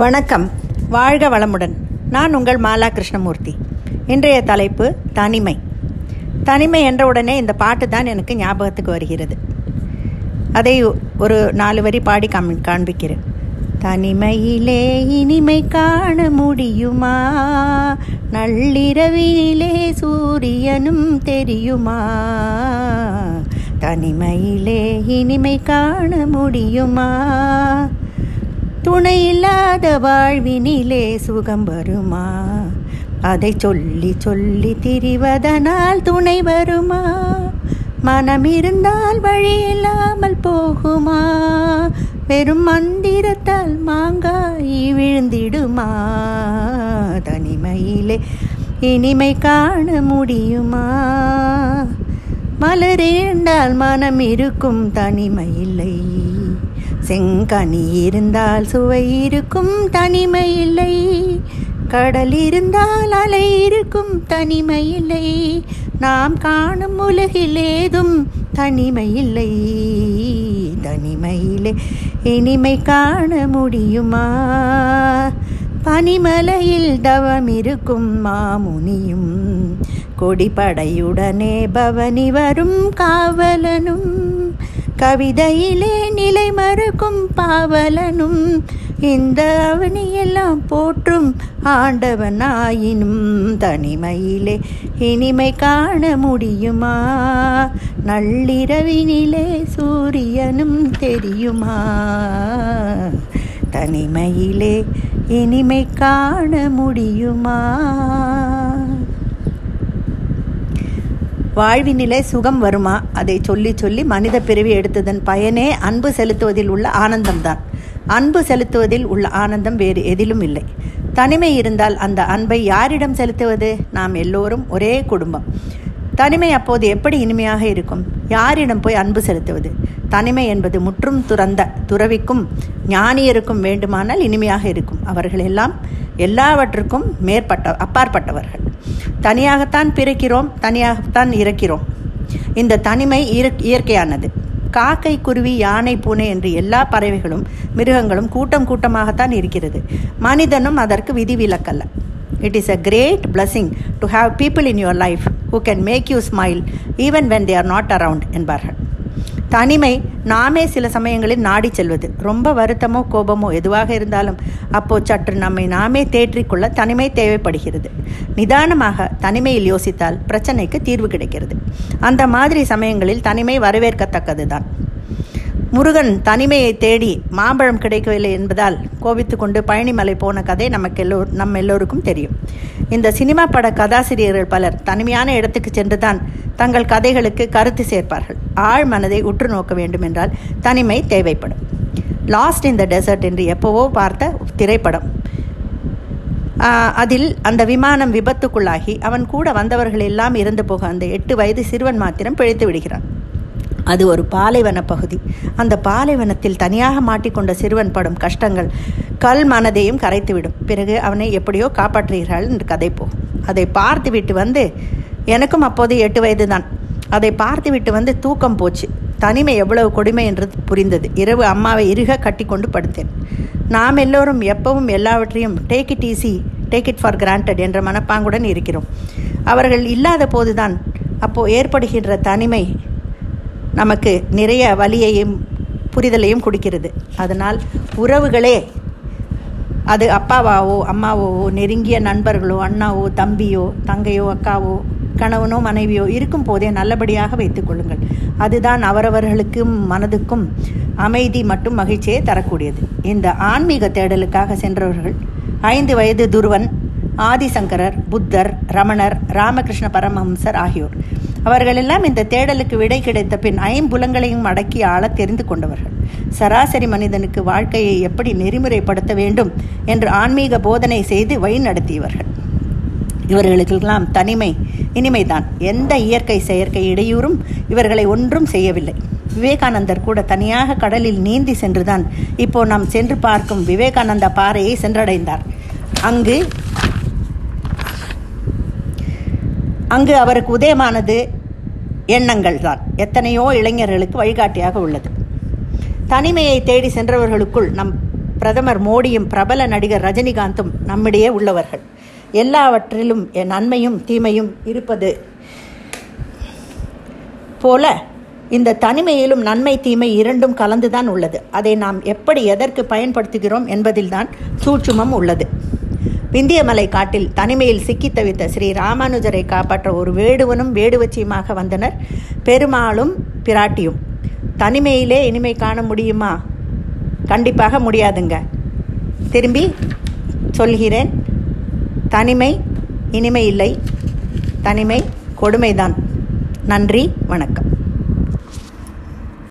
வணக்கம். வாழ்க வளமுடன். நான் உங்கள் மாலா கிருஷ்ணமூர்த்தி. இன்றைய தலைப்பு தனிமை. தனிமை என்ற உடனே இந்த பாட்டு தான் எனக்கு ஞாபகத்துக்கு வருகிறது. அதை ஒரு நாலு வரி பாடி காமி காண்பிக்கிறேன். தனிமையிலே இனிமை காண முடியுமா? நள்ளிரவிலே சூரியனும் தெரியுமா? தனிமையிலே இனிமை காண முடியுமா? துணை இல்லாத வாழ்வினிலே சுகம் வருமா? அதை சொல்லி சொல்லி திரிவதனால் துணை வருமா? மனம் இருந்தால் வழி இல்லாமல் போகுமா? வெறும் மந்திரத்தால் மாங்காய் விழுந்திடுமா? தனிமையிலே இனிமை காண முடியுமா? மலரேண்டால் மனம் இருக்கும் தனிமை இல்லை. செங்கனி இருந்தால் சுவை இருக்கும் தனிமை இல்லை கடல் இருந்தால் அலை இருக்கும் தனிமை இல்லை நாம் காணும் உலகில் ஏதும் தனிமை இல்லை தனிமையிலே இனிமை காண முடியுமா? பனிமலையில் தவம் இருக்கும் மாமுனியும் கொடிப்படையுடனே பவனி வரும் காவலனும் கவிதையிலே நிலை மறுக்கும் பாவலனும் இந்த அவனியெல்லாம் போற்றும் ஆண்டவனாயினும் தனிமையிலே இனிமை காண முடியுமா? நள்ளிரவினிலே சூரியனும் தெரியுமா? தனிமையிலே இனிமை காண முடியுமா? வாழ்வினிலே சுகம் வருமா? அதை சொல்லி சொல்லி மனித பிறவி எடுத்ததன் பயனே அன்பு செலுத்துவதில் உள்ள ஆனந்தம்தான். அன்பு செலுத்துவதில் உள்ள ஆனந்தம் வேறு எதிலும் இல்லை. தனிமை இருந்தால் அந்த அன்பை யாரிடம் செலுத்துவது? நாம் எல்லோரும் ஒரே குடும்பம். தனிமை அப்போது எப்படி இனிமையாக இருக்கும்? யாரிடம் போய் அன்பு செலுத்துவது? தனிமை என்பது முற்றும் துறந்த துறவிக்கும் ஞானியருக்கும் வேண்டுமானால் இனிமையாக இருக்கும். அவர்கள் எல்லாம் எல்லாவற்றுக்கும் மேற்பட்ட அப்பாற்பட்டவர்கள். தனியாகத்தான் பிறக்கிறோம் தனியாகத்தான் இறக்கிறோம். இந்த தனிமை இயற்கையானது. காக்கை குருவி யானை பூனை என்று எல்லா பறவைகளும் மிருகங்களும் கூட்டம் கூட்டமாகத்தான் இருக்கிறது. மனிதனும் அதற்கு விதிவிலக்கல்ல. It is a great blessing to have people in your life who can make you smile even when they are not around என்பார்கள். தனிமை நாமே சில சமயங்களில் நாடி செல்வது. ரொம்ப வருத்தமோ கோபமோ எதுவாக இருந்தாலும் அப்போது சற்று நம்மை நாமே தேற்றிக்கொள்ள தனிமை தேவைப்படுகிறது. நிதானமாக தனிமையில் யோசித்தால் பிரச்சனைக்கு தீர்வு கிடைக்கிறது. அந்த மாதிரி சமயங்களில் தனிமை வரவேற்கத்தக்கது தான் முருகன் தனிமையை தேடி மாம்பழம் கிடைக்கவில்லை என்பதால் கோபித்து கொண்டு பழனிமலை போன கதை நமக்கு எல்லோர் நம் எல்லோருக்கும் தெரியும். இந்த சினிமா பட கதாசிரியர்கள் பலர் தனிமையான இடத்துக்கு சென்றுதான் தங்கள் கதைகளுக்கு கருத்து சேர்ப்பார்கள். ஆழ் மனதை உற்று நோக்க வேண்டும் என்றால் தனிமை தேவைப்படும். லாஸ்ட் இன் த டெசர்ட் என்று எப்போவோ பார்த்த திரைப்படம். அதில் அந்த விமானம் விபத்துக்குள்ளாகி அவன் கூட வந்தவர்கள் எல்லாம் இறந்து போக அந்த எட்டு வயது சிறுவன் மாத்திரம் பிழைத்து விடுகிறான். அது ஒரு பாலைவன பகுதி. அந்த பாலைவனத்தில் தனியாக மாட்டிக்கொண்ட சிறுவன் படும் கஷ்டங்கள் கல் மனதையும் கரைத்துவிடும். பிறகு அவனை எப்படியோ காப்பாற்றுகிறாள் என்று கதை போகும். அதை பார்த்து விட்டு வந்து எனக்கும் அப்போது எட்டு வயது தான் அதை பார்த்து விட்டு வந்து தூக்கம் போச்சு. தனிமை எவ்வளவு கொடுமை என்று புரிந்தது. இரவு அம்மாவை இறுக கட்டி கொண்டு படுத்தேன். நாம் எல்லோரும் எப்பவும் எல்லாவற்றையும் take it easy take it for granted என்ற மனப்பாங்குடன் இருக்கிறோம். அவர்கள் இல்லாத போதுதான் அப்போது ஏற்படுகின்ற தனிமை நமக்கு நிறைய வலியையும் புரிதலையும் கொடுக்கிறது. அதனால் உறவுகளே அது அப்பாவாவோ அம்மாவோவோ நெருங்கிய நண்பர்களோ அண்ணாவோ தம்பியோ தங்கையோ அக்காவோ கணவனோ மனைவியோ இருக்கும் போதே நல்லபடியாக வைத்துக் கொள்ளுங்கள். அதுதான் அவரவர்களுக்கும் மனதுக்கும் அமைதி மற்றும் மகிழ்ச்சியை தரக்கூடியது. இந்த ஆன்மீக தேடலுக்காக சென்றவர்கள் ஐந்து வயது துருவன் ஆதிசங்கரர் புத்தர் ரமணர் ராமகிருஷ்ண பரமஹம்சர் ஆகியோர். அவர்களெல்லாம் இந்த தேடலுக்கு விடை கிடைத்த பின் ஐம்புலங்களையும் அடக்கி ஆள தெரிந்து கொண்டவர்கள். சராசரி மனிதனுக்கு வாழ்க்கையை எப்படி நெறிமுறைப்படுத்த வேண்டும் என்று ஆன்மீக போதனை செய்து வழி நடத்தியவர்கள். இவர்களுக்கெல்லாம் தனிமை இனிமைதான். எந்த இயற்கை செயற்கை இடையூறும் இவர்களை ஒன்றும் செய்யவில்லை. விவேகானந்தர் கூட தனியாக கடலில் நீந்தி சென்றுதான். இப்போ நாம் சென்று பார்க்கும் விவேகானந்த பாறையை சென்றடைந்தார். அங்கு அங்கு அவருக்கு உதயமானது எண்ணங்கள் தான் எத்தனையோ இளைஞர்களுக்கு வழிகாட்டியாக உள்ளது. தனிமையை தேடி சென்றவர்களுக்குள் நம் பிரதமர் மோடியும் பிரபல நடிகர் ரஜினிகாந்தும் நம்மிடையே உள்ளவர்கள். எல்லாவற்றிலும் என் நன்மையும் தீமையும் இருப்பது போல இந்த தனிமையிலும் நன்மை தீமை இரண்டும் கலந்துதான் உள்ளது. அதை நாம் எப்படி எதற்கு பயன்படுத்துகிறோம் என்பதில்தான் சூட்சுமம் உள்ளது. விந்தியமலை காட்டில் தனிமையில் சிக்கித் தவித்த ஸ்ரீ ராமானுஜரை காப்பாற்ற ஒரு வேடுவனும் வேடுவச்சியுமாக வந்தனர். பெருமாளும் பிராட்டியும் தனிமையிலே இனிமை காண முடியுமா? கண்டிப்பாக முடியாதுங்க. திரும்பி சொல்கிறேன். தனிமை இனிமை இல்லை. தனிமை கொடுமைதான். நன்றி வணக்கம்.